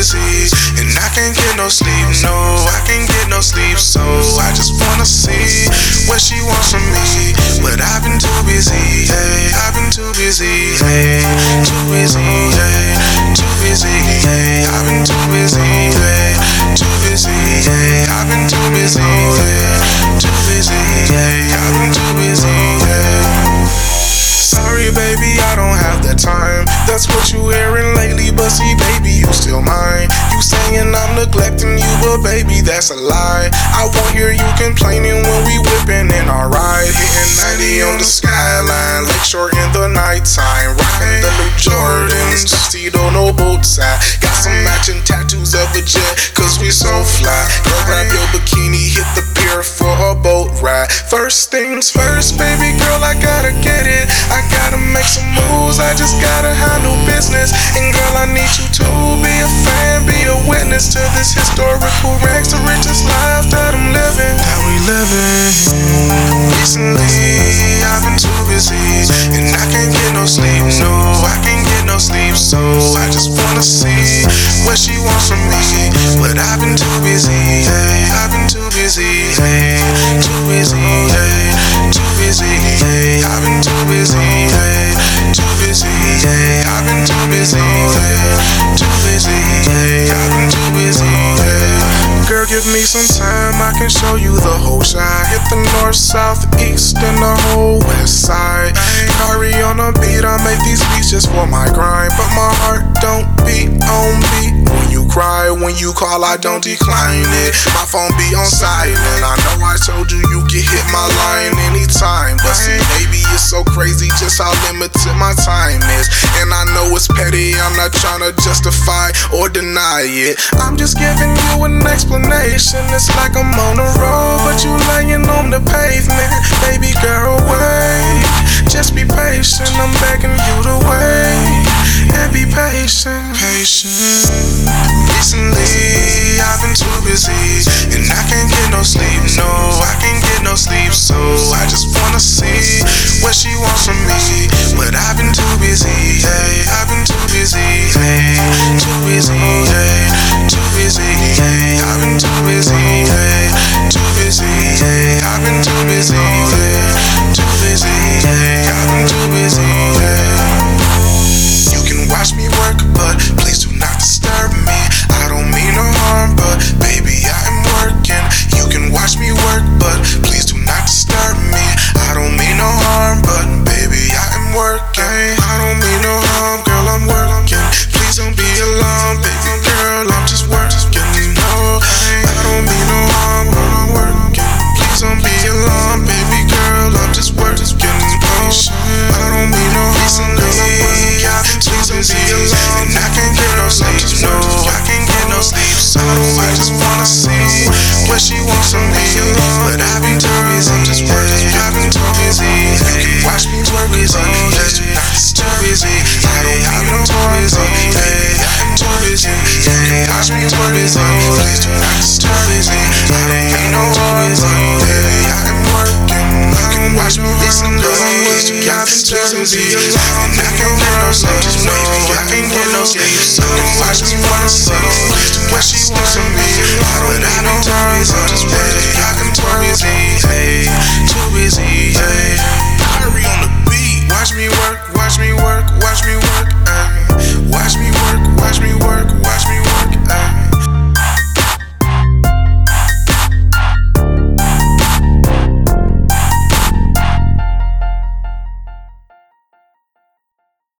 busy, and I can't get no sleep. No, I can't get no sleep, so I just wanna see what she wants from me. But I've been too busy, hey, I've been too busy, hey, too busy, hey, too busy, hey, I've been too busy, hey, too busy, hey, I've been too busy, hey, too busy, hey, I've been too busy, hey. Sorry, baby, I don't have the time. That's what you hearing lately, but see, baby, you still mine. You saying I'm neglecting you, but baby, that's a lie. I won't hear you complaining when we whipping in our ride. Hitting 90 on the skyline, lakeshore in the nighttime. Rocking the new Jordans, tuxedo, no boat tie. Got some matching tattoos of a jet, cause we so fly. First things first, baby girl, I gotta get it. I gotta make some moves, I just gotta handle business. And girl, I need you to be a fan, be a witness to this historical rags to riches life that I'm living. Just wanna see what she wants from me. But I've been too busy, hey, I've been too busy, hey, too busy, hey, too busy, hey, I've been too busy, hey, too busy, hey, I've been too busy, hey, too busy, hey, I've been too busy, hey. Girl, give me some time, I can show you the whole shine. Hit the north, south, east, and the whole west side. When you call, I don't decline it. My phone be on silent. I know I told you you can hit my line anytime. But see, baby, it's so crazy just how limited my time is. And I know it's petty, I'm not trying to justify or deny it. I'm just giving you an explanation. It's like I'm on the road, but you laying on the pavement. Baby girl, wait. Just be patient, I'm begging you to wait. And be patient. Patient. Recently, I've been too busy, and I can't get no sleep. No, I can't get no sleep, so I just wanna see what she wants from me. But I've been too busy, hey, I've been too busy, hey, too busy, working. I don't mean no harm, girl, I'm working. Please don't be alarmed, baby girl, I'm just working. No, I don't mean no harm, girl, I'm working. Please don't be alarmed, baby girl, I'm just working. No, I don't mean no harm, girl, I'm working. Please don't be alarmed, and I can't get no sleep. No, I can't get no sleep, so I just wanna see what she wants from me. But I've been Can watch me work busy, please do not disturb. I don't mean no harm, but hey, I'm working. You can watch me listen to me. I've been too busy, and I can't get no sleep. No, I can't get no sleep. You can watch me wanna see what she wants